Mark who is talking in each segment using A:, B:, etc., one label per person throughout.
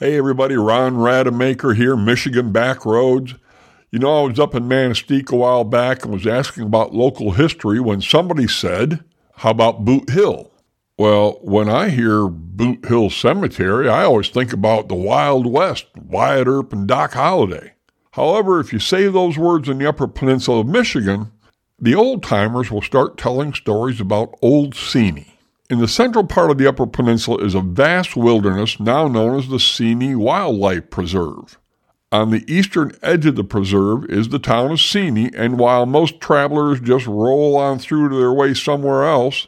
A: Hey everybody, Ron Rademacher here, Michigan Back Roads. You know, I was up in Manistique a while back and was asking about local history when somebody said, How about Boot Hill? Well, when I hear Boot Hill Cemetery, I always think about the Wild West, Wyatt Earp and Doc Holliday. However, if you say those words in the Upper Peninsula of Michigan, the old timers will start telling stories about Old Seney. In the central part of the Upper Peninsula is a vast wilderness now known as the Seney Wildlife Preserve. On the eastern edge of the preserve is the town of Seney, and while most travelers just roll on through to their way somewhere else,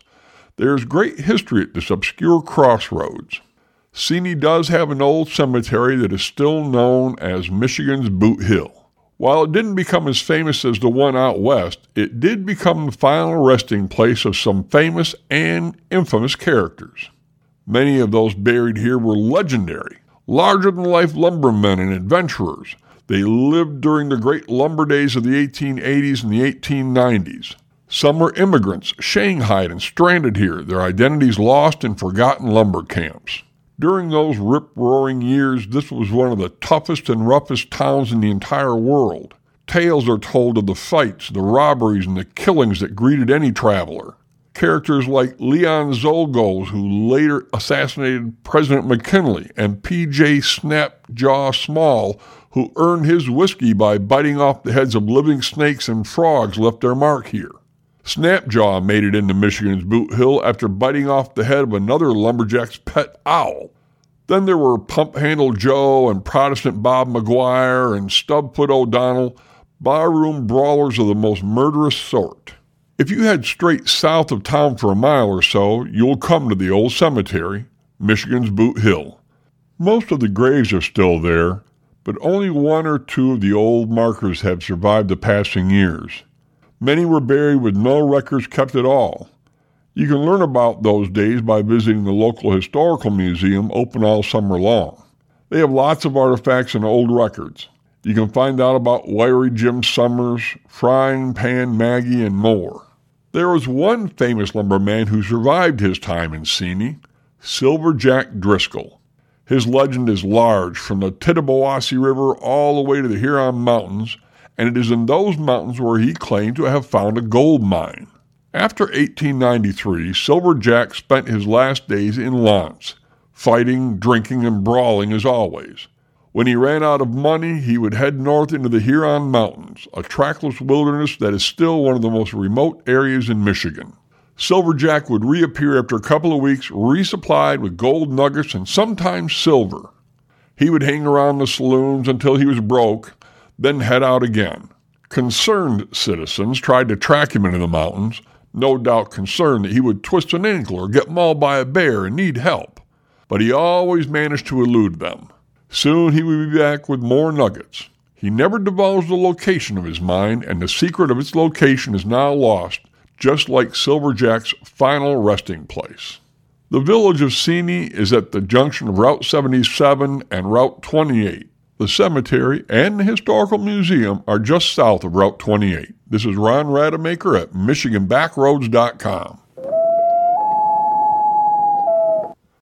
A: there's great history at this obscure crossroads. Seney does have an old cemetery that is still known as Michigan's Boot Hill. While it didn't become as famous as the one out west, it did become the final resting place of some famous and infamous characters. Many of those buried here were legendary, larger than life lumbermen and adventurers. They lived during the great lumber days of the 1880s and the 1890s. Some were immigrants, shanghaied and stranded here, their identities lost in forgotten lumber camps. During those rip roaring years, this was one of the toughest and roughest towns in the entire world. Tales are told of the fights, the robberies, and the killings that greeted any traveler. Characters like Leon Czolgosz, who later assassinated President McKinley, and P.J. Snapjaw Small, who earned his whiskey by biting off the heads of living snakes and frogs, left their mark here. Snapjaw made it into Michigan's Boot Hill after biting off the head of another lumberjack's pet owl. Then there were Pump Handle Joe and Protestant Bob McGuire and Stubfoot O'Donnell, barroom brawlers of the most murderous sort. If you head straight south of town for a mile or so, you'll come to the old cemetery, Michigan's Boot Hill. Most of the graves are still there, but only one or two of the old markers have survived the passing years. Many were buried with no records kept at all. You can learn about those days by visiting the local historical museum open all summer long. They have lots of artifacts and old records. You can find out about Wiry Jim Summers, Frying Pan Maggie, and more. There was one famous lumberman who survived his time in Seney, Silver Jack Driscoll. His legend is large, from the Tittabawassee River all the way to the Huron Mountains, and it is in those mountains where he claimed to have found a gold mine. After 1893, Silver Jack spent his last days in L'Anse, fighting, drinking, and brawling as always. When he ran out of money, he would head north into the Huron Mountains, a trackless wilderness that is still one of the most remote areas in Michigan. Silver Jack would reappear after a couple of weeks, resupplied with gold nuggets and sometimes silver. He would hang around the saloons until he was broke then head out again. Concerned citizens tried to track him into the mountains, no doubt concerned that he would twist an ankle or get mauled by a bear and need help. But he always managed to elude them. Soon he would be back with more nuggets. He never divulged the location of his mine, and the secret of its location is now lost, just like Silverjack's final resting place. The village of Seney is at the junction of Route 77 and Route 28. The cemetery and the historical museum are just south of Route 28. This is Ron Rademacher at MichiganBackroads.com.